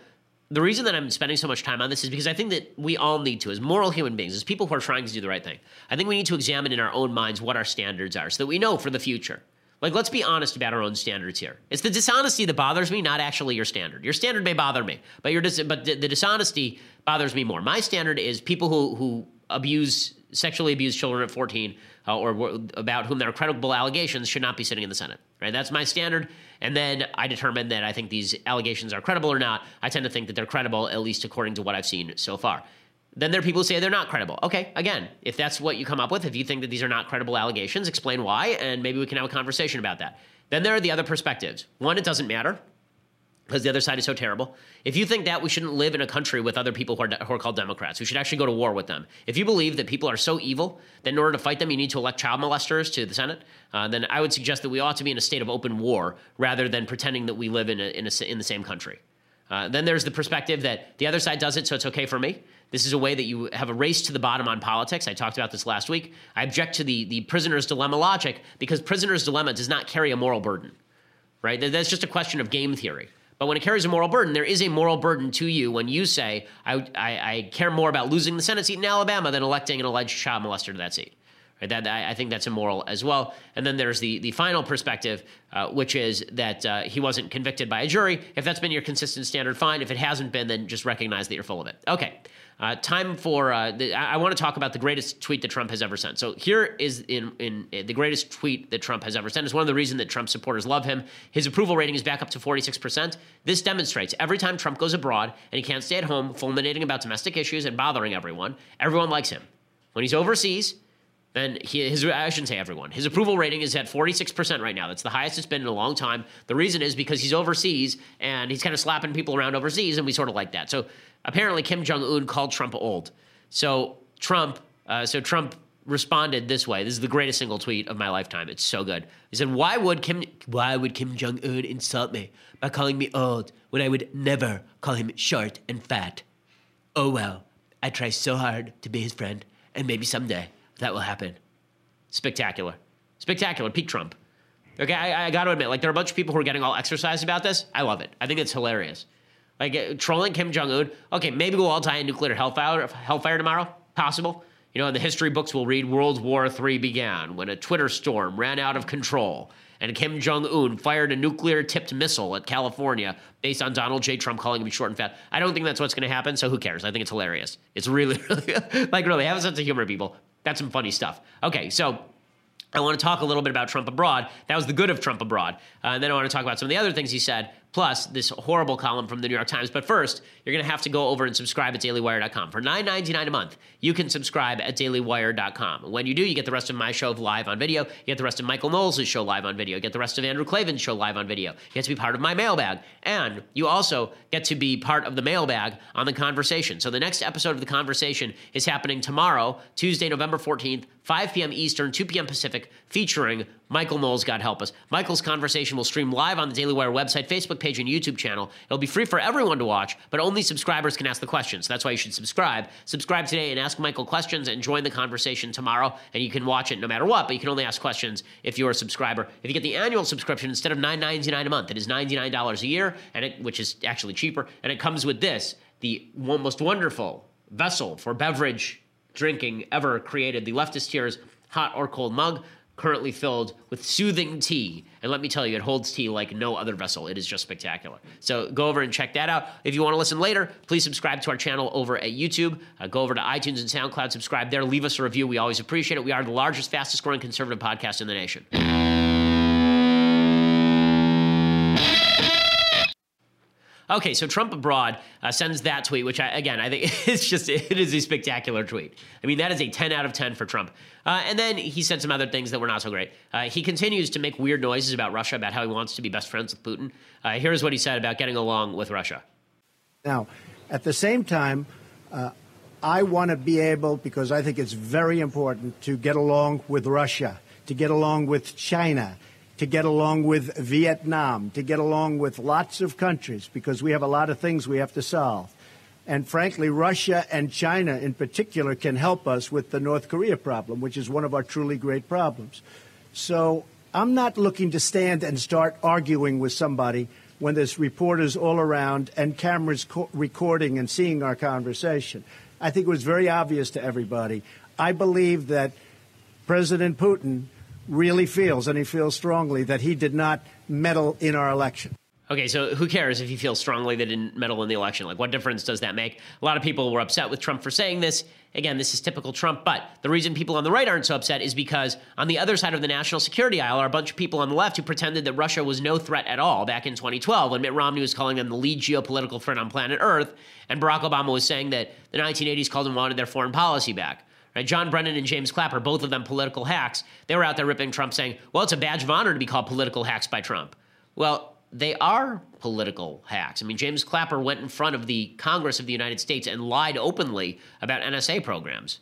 the reason that I'm spending so much time on this is because I think that we all need to, as moral human beings, as people who are trying to do the right thing, I think we need to examine in our own minds what our standards are so that we know for the future. Like, let's be honest about our own standards here. It's the dishonesty that bothers me, not actually your standard. Your standard may bother me, but your dis- but the, the dishonesty bothers me more. My standard is people who who abuse sexually abused children at 14 uh, or w- about whom there are credible allegations should not be sitting in the Senate. Right? That's my standard. And then I determine that I think these allegations are credible or not. I tend to think that they're credible, at least according to what I've seen so far. Then there are people who say they're not credible. Okay, again, if that's what you come up with, if you think that these are not credible allegations, explain why, and maybe we can have a conversation about that. Then there are the other perspectives. One, it doesn't matter because the other side is so terrible. If you think that, we shouldn't live in a country with other people who are, who are, called Democrats. We should actually go to war with them. If you believe that people are so evil that in order to fight them, you need to elect child molesters to the Senate, uh, then I would suggest that we ought to be in a state of open war rather than pretending that we live in, a, in, a, in the same country. Uh, then there's the perspective that the other side does it, so it's okay for me. This is a way that you have a race to the bottom on politics. I talked about this last week. I object to the, the prisoner's dilemma logic because prisoner's dilemma does not carry a moral burden, right? That's just a question of game theory. But when it carries a moral burden, there is a moral burden to you when you say, I, I, I care more about losing the Senate seat in Alabama than electing an alleged child molester to that seat. Right? That, I, think that's immoral as well. And then there's the, the final perspective, uh, which is that uh, he wasn't convicted by a jury. If that's been your consistent standard, fine. If it hasn't been, then just recognize that you're full of it. Okay. Uh, time for uh, the, I, want to talk about the greatest tweet that Trump has ever sent. So here is in in uh, the greatest tweet that Trump has ever sent. Is one of the reasons that Trump supporters love him. His approval rating is back up to 46 percent. This demonstrates every time Trump goes abroad and he can't stay at home, fulminating about domestic issues and bothering everyone, everyone likes him. When he's overseas, then he, his I shouldn't say everyone. His approval rating is at 46% right now. That's the highest it's been in a long time. The reason is because he's overseas and he's kind of slapping people around overseas, and we sort of like that. So apparently Kim Jong Un called Trump old. So Trump, uh, so Trump responded this way. This is the greatest single tweet of my lifetime. It's so good. He said, "Why would Kim? Why would Kim Jong Un insult me by calling me old when I would never call him short and fat? Oh well, I try so hard to be his friend, and maybe someday." that will happen. Spectacular. Spectacular. Peak Trump. Okay, I, I got to admit, like, there are a bunch of people who are getting all exercised about this. I love it. I think it's hilarious. Like, uh, trolling Kim Jong un. Okay, maybe we'll all die in nuclear hellfire, hellfire tomorrow. Possible. You know, the history books, we'll read World War III began when a Twitter storm ran out of control and Kim Jong un fired a nuclear tipped missile at California based on Donald J. Trump calling him short and fat. I don't think that's what's going to happen, so who cares? I think it's hilarious. It's really, [LAUGHS] really, like, really, have a sense of humor, people. That's some funny stuff. Okay, so I want to talk a little bit about Trump abroad. That was the good of Trump abroad. Uh, and then I want to talk about some of the other things he said, plus this horrible column from the New York Times. But first, you're going to have to go over and subscribe at dailywire.com. For $9.99 a month, you can subscribe at dailywire.com. When you do, you get the rest of my show live on video. You get the rest of Michael Knowles' show live on video. You get the rest of Andrew Klavan's show live on video. You get to be part of my mailbag. And you also get to be part of the mailbag on the conversation. So the next episode of the conversation is happening tomorrow, Tuesday, November 14th, 5 p.m. Eastern, 2 p.m. Pacific, featuring Michael Knowles, God help us. Michael's conversation will stream live on the Daily Wire website, Facebook page, and YouTube channel. It'll be free for everyone to watch, but only subscribers can ask the questions. That's why you should subscribe. Subscribe today and ask Michael questions and join the conversation tomorrow. And you can watch it no matter what, but you can only ask questions if you're a subscriber. If you get the annual subscription instead of $9.99 a month, it is $99 a year, and it, which is actually cheaper. And it comes with this the most wonderful vessel for beverage drinking ever created, the leftist tears hot or cold mug currently filled with soothing tea. And let me tell you, it holds tea like no other vessel. It is just spectacular. So go over and check that out. If you want to listen later, please subscribe to our channel over at YouTube. Uh, go over to iTunes and SoundCloud, subscribe there, leave us a review. We always appreciate it. We are the largest, fastest growing conservative podcast in the nation. Okay, so Trump abroad uh, sends that tweet, which I, again I think [LAUGHS] it's just it is a spectacular tweet. I mean that is a ten out of ten for Trump. Uh, and then he said some other things that were not so great. Uh, he continues to make weird noises about Russia, about how he wants to be best friends with Putin. Uh, here's what he said about getting along with Russia. Now, at the same time, uh, I want to be able because I think it's very important to get along with Russia, to get along with China to get along with Vietnam, to get along with lots of countries, because we have a lot of things we have to solve. And frankly, Russia and China in particular can help us with the North Korea problem, which is one of our truly great problems. So I'm not looking to stand and start arguing with somebody when there's reporters all around and cameras co- recording and seeing our conversation. I think it was very obvious to everybody. I believe that President Putin really feels, and he feels strongly, that he did not meddle in our election. Okay, so who cares if he feels strongly they didn't meddle in the election? Like, what difference does that make? A lot of people were upset with Trump for saying this. Again, this is typical Trump, but the reason people on the right aren't so upset is because on the other side of the national security aisle are a bunch of people on the left who pretended that Russia was no threat at all back in 2012 when Mitt Romney was calling them the lead geopolitical threat on planet Earth, and Barack Obama was saying that the 1980s called and wanted their foreign policy back. Right? John Brennan and James Clapper, both of them political hacks, they were out there ripping Trump saying, well, it's a badge of honor to be called political hacks by Trump. Well, they are political hacks. I mean, James Clapper went in front of the Congress of the United States and lied openly about NSA programs.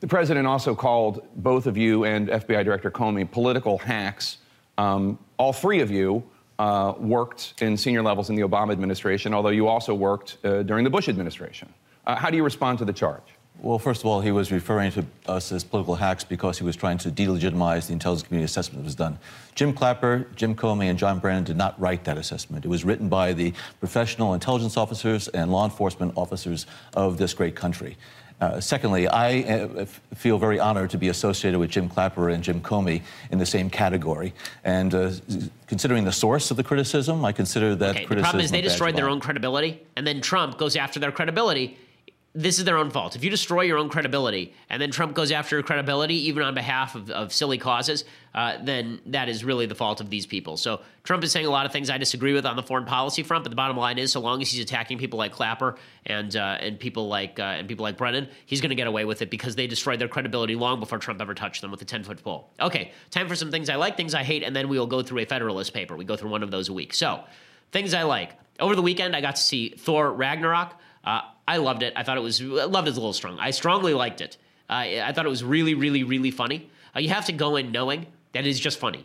The president also called both of you and FBI Director Comey political hacks. Um, all three of you uh, worked in senior levels in the Obama administration, although you also worked uh, during the Bush administration. Uh, how do you respond to the charge? Well, first of all, he was referring to us as political hacks because he was trying to delegitimize the intelligence community assessment that was done. Jim Clapper, Jim Comey, and John Brennan did not write that assessment. It was written by the professional intelligence officers and law enforcement officers of this great country. Uh, secondly, I uh, feel very honored to be associated with Jim Clapper and Jim Comey in the same category. And uh, considering the source of the criticism, I consider that okay, criticism. The problem is they destroyed their own credibility, and then Trump goes after their credibility this is their own fault. If you destroy your own credibility and then Trump goes after your credibility, even on behalf of, of silly causes, uh, then that is really the fault of these people. So Trump is saying a lot of things I disagree with on the foreign policy front, but the bottom line is, so long as he's attacking people like Clapper and uh, and people like uh, and people like Brennan, he's going to get away with it because they destroyed their credibility long before Trump ever touched them with a ten foot pole. Okay, time for some things I like, things I hate, and then we will go through a Federalist paper. We go through one of those a week. So things I like. Over the weekend, I got to see Thor Ragnarok. Uh, I loved it. I thought it was loved is a little strong. I strongly liked it. Uh, I thought it was really, really, really funny. Uh, you have to go in knowing that it's just funny,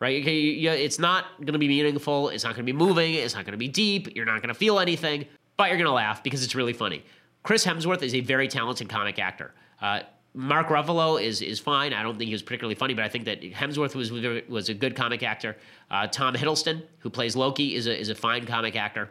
right? Okay, you, it's not going to be meaningful. It's not going to be moving. It's not going to be deep. You're not going to feel anything, but you're going to laugh because it's really funny. Chris Hemsworth is a very talented comic actor. Uh, Mark Ruffalo is is fine. I don't think he was particularly funny, but I think that Hemsworth was was a good comic actor. Uh, Tom Hiddleston, who plays Loki, is a is a fine comic actor.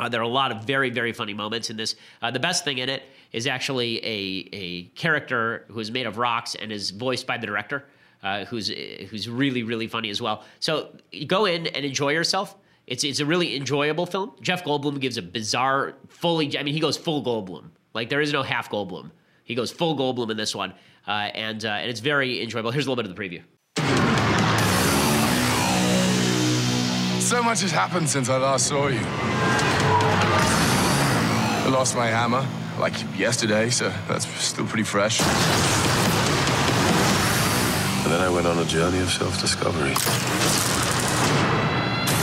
Uh, there are a lot of very, very funny moments in this. Uh, the best thing in it is actually a, a character who is made of rocks and is voiced by the director, uh, who's who's really, really funny as well. So go in and enjoy yourself. It's it's a really enjoyable film. Jeff Goldblum gives a bizarre, fully. I mean, he goes full Goldblum. Like there is no half Goldblum. He goes full Goldblum in this one, uh, and uh, and it's very enjoyable. Here's a little bit of the preview. So much has happened since I last saw you. I lost my hammer, like yesterday, so that's still pretty fresh. And then I went on a journey of self-discovery.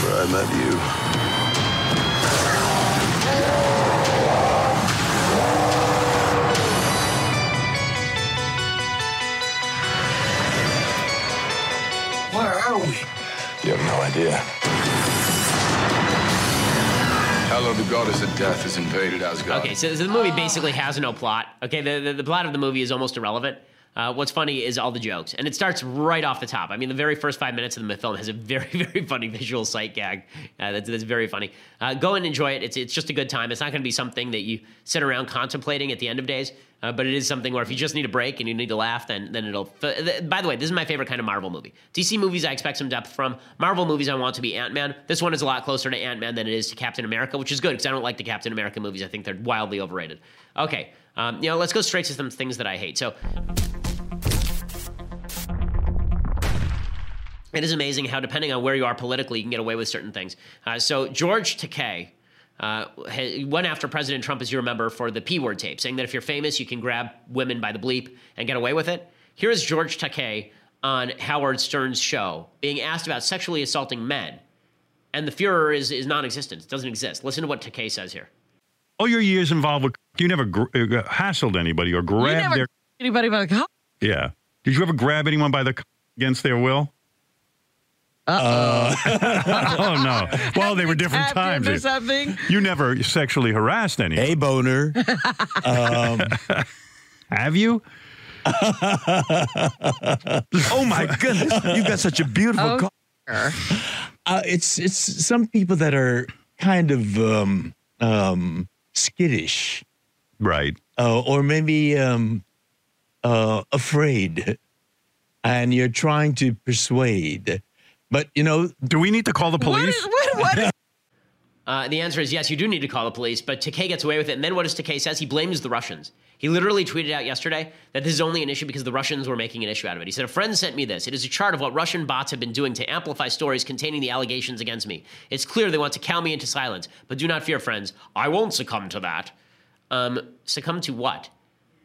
Where I met you. Where are we? You have no idea. The goddess of death has invaded Asgard. Okay, so, so the movie basically has no plot. Okay, the, the, the plot of the movie is almost irrelevant. Uh, what's funny is all the jokes, and it starts right off the top. I mean, the very first five minutes of the film has a very, [LAUGHS] very funny visual sight gag uh, that's, that's very funny. Uh, go and enjoy it. It's it's just a good time. It's not going to be something that you sit around contemplating at the end of days, uh, but it is something where if you just need a break and you need to laugh, then then it'll. By the way, this is my favorite kind of Marvel movie. DC movies, I expect some depth from. Marvel movies, I want to be Ant Man. This one is a lot closer to Ant Man than it is to Captain America, which is good because I don't like the Captain America movies. I think they're wildly overrated. Okay, um, you know, let's go straight to some things that I hate. So. it is amazing how, depending on where you are politically, you can get away with certain things. Uh, so, George Takei uh, went after President Trump, as you remember, for the P word tape, saying that if you're famous, you can grab women by the bleep and get away with it. Here is George Takei on Howard Stern's show being asked about sexually assaulting men. And the Fuhrer is, is non existent, it doesn't exist. Listen to what Takei says here. All your years involved with, you never gr- uh, hassled anybody or grabbed you never their. anybody by the car. Yeah. Did you ever grab anyone by the c- against their will? Uh [LAUGHS] oh no! [LAUGHS] Well, they were different times. into something. You never sexually harassed anyone. Hey, boner. um, [LAUGHS] have you? oh my goodness, You've got such a beautiful Oh, car. uh, it's it's some people that are kind of um, um, skittish, right? Uh, or maybe um, uh, afraid, and you're trying to persuade. But you know, do we need to call the police? What? what? [LAUGHS] Uh, the answer is yes, you do need to call the police, but Takei gets away with it. And then what does Takei says? He blames the Russians. He literally tweeted out yesterday that this is only an issue because the Russians were making an issue out of it. He said, A friend sent me this. It is a chart of what Russian bots have been doing to amplify stories containing the allegations against me. It's clear they want to cow me into silence, but do not fear, friends. I won't succumb to that. Um, succumb to what?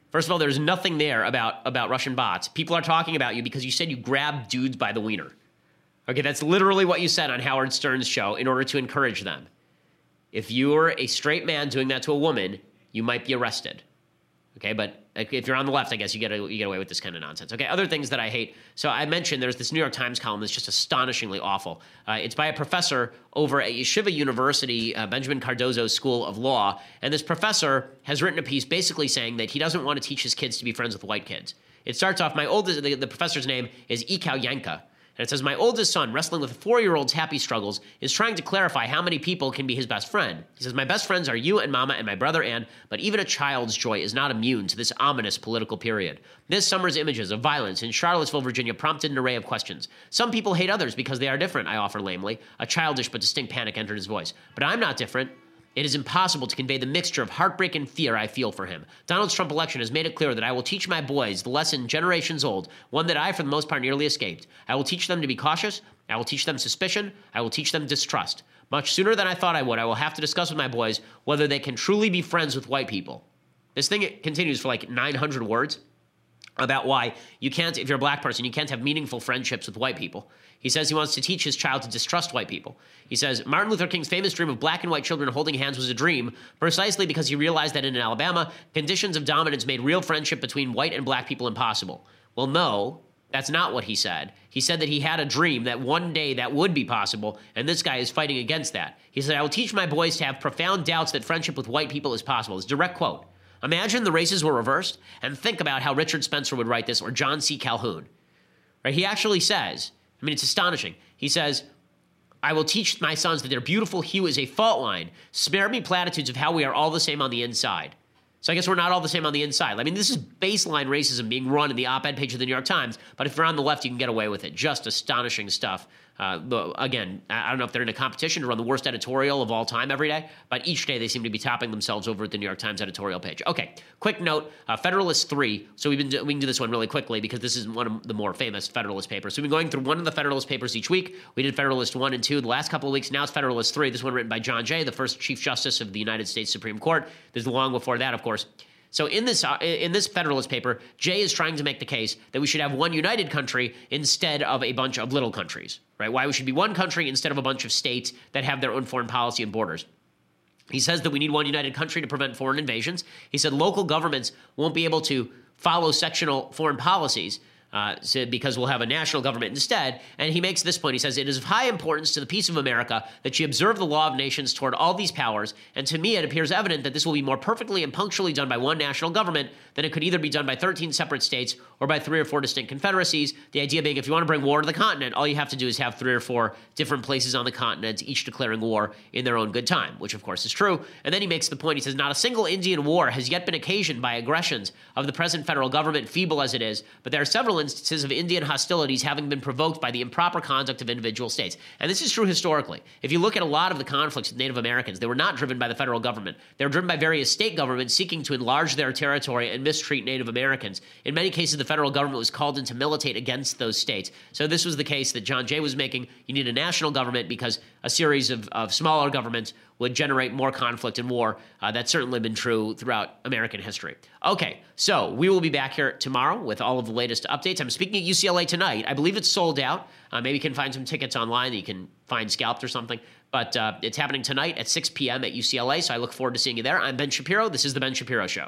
First of all, there's nothing there about, about Russian bots. People are talking about you because you said you grabbed dudes by the wiener. Okay, that's literally what you said on Howard Stern's show in order to encourage them. If you're a straight man doing that to a woman, you might be arrested. Okay, but if you're on the left, I guess you get a, you get away with this kind of nonsense. Okay, other things that I hate. So I mentioned there's this New York Times column that's just astonishingly awful. Uh, it's by a professor over at Yeshiva University, uh, Benjamin Cardozo School of Law, and this professor has written a piece basically saying that he doesn't want to teach his kids to be friends with white kids. It starts off. My oldest, the, the professor's name is Ekow Yankah. And it says, My oldest son, wrestling with a four year old's happy struggles, is trying to clarify how many people can be his best friend. He says, My best friends are you and mama and my brother Ann, but even a child's joy is not immune to this ominous political period. This summer's images of violence in Charlottesville, Virginia prompted an array of questions. Some people hate others because they are different, I offer lamely. A childish but distinct panic entered his voice. But I'm not different. It is impossible to convey the mixture of heartbreak and fear I feel for him. Donald Trump election has made it clear that I will teach my boys the lesson generations old, one that I, for the most part, nearly escaped. I will teach them to be cautious. I will teach them suspicion. I will teach them distrust. Much sooner than I thought I would, I will have to discuss with my boys whether they can truly be friends with white people. This thing continues for like 900 words about why you can't, if you're a black person, you can't have meaningful friendships with white people. He says he wants to teach his child to distrust white people. He says Martin Luther King's famous dream of black and white children holding hands was a dream precisely because he realized that in Alabama, conditions of dominance made real friendship between white and black people impossible. Well, no, that's not what he said. He said that he had a dream that one day that would be possible, and this guy is fighting against that. He said, I will teach my boys to have profound doubts that friendship with white people is possible. It's a direct quote. Imagine the races were reversed, and think about how Richard Spencer would write this or John C. Calhoun. Right? He actually says, I mean, it's astonishing. He says, I will teach my sons that their beautiful hue is a fault line. Spare me platitudes of how we are all the same on the inside. So I guess we're not all the same on the inside. I mean, this is baseline racism being run in the op-ed page of the New York Times. But if you're on the left, you can get away with it. Just astonishing stuff. Uh, again, I don't know if they're in a competition to run the worst editorial of all time every day, but each day they seem to be topping themselves over at the New York Times editorial page. Okay, quick note: uh, Federalist Three. So we've been do- we can do this one really quickly because this is one of the more famous Federalist papers. So we've been going through one of the Federalist papers each week. We did Federalist One and Two the last couple of weeks. Now it's Federalist Three. This one written by John Jay, the first Chief Justice of the United States Supreme Court. There's long before that, of course. So in this uh, in this Federalist paper, Jay is trying to make the case that we should have one united country instead of a bunch of little countries, right? Why we should be one country instead of a bunch of states that have their own foreign policy and borders. He says that we need one united country to prevent foreign invasions. He said local governments won't be able to follow sectional foreign policies uh, so because we'll have a national government instead. And he makes this point. He says, It is of high importance to the peace of America that you observe the law of nations toward all these powers. And to me, it appears evident that this will be more perfectly and punctually done by one national government than it could either be done by 13 separate states or by three or four distinct confederacies. The idea being, if you want to bring war to the continent, all you have to do is have three or four different places on the continent, each declaring war in their own good time, which of course is true. And then he makes the point he says, Not a single Indian war has yet been occasioned by aggressions of the present federal government, feeble as it is, but there are several instances of Indian hostilities having been provoked by the improper conduct of individual states. And this is true historically. If you look at a lot of the conflicts with Native Americans, they were not driven by the federal government. They were driven by various state governments seeking to enlarge their territory and mistreat Native Americans. In many cases, the federal government was called in to militate against those states. So this was the case that John Jay was making. You need a national government because a series of, of smaller governments would generate more conflict and war. Uh, that's certainly been true throughout American history. Okay, so we will be back here tomorrow with all of the latest updates. I'm speaking at UCLA tonight. I believe it's sold out. Uh, maybe you can find some tickets online that you can find scalped or something. But uh, it's happening tonight at 6 p.m. at UCLA, so I look forward to seeing you there. I'm Ben Shapiro. This is The Ben Shapiro Show.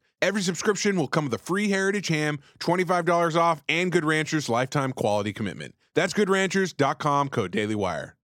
Every subscription will come with a free Heritage Ham, $25 off, and Good Ranchers lifetime quality commitment. That's goodranchers.com, code DailyWire.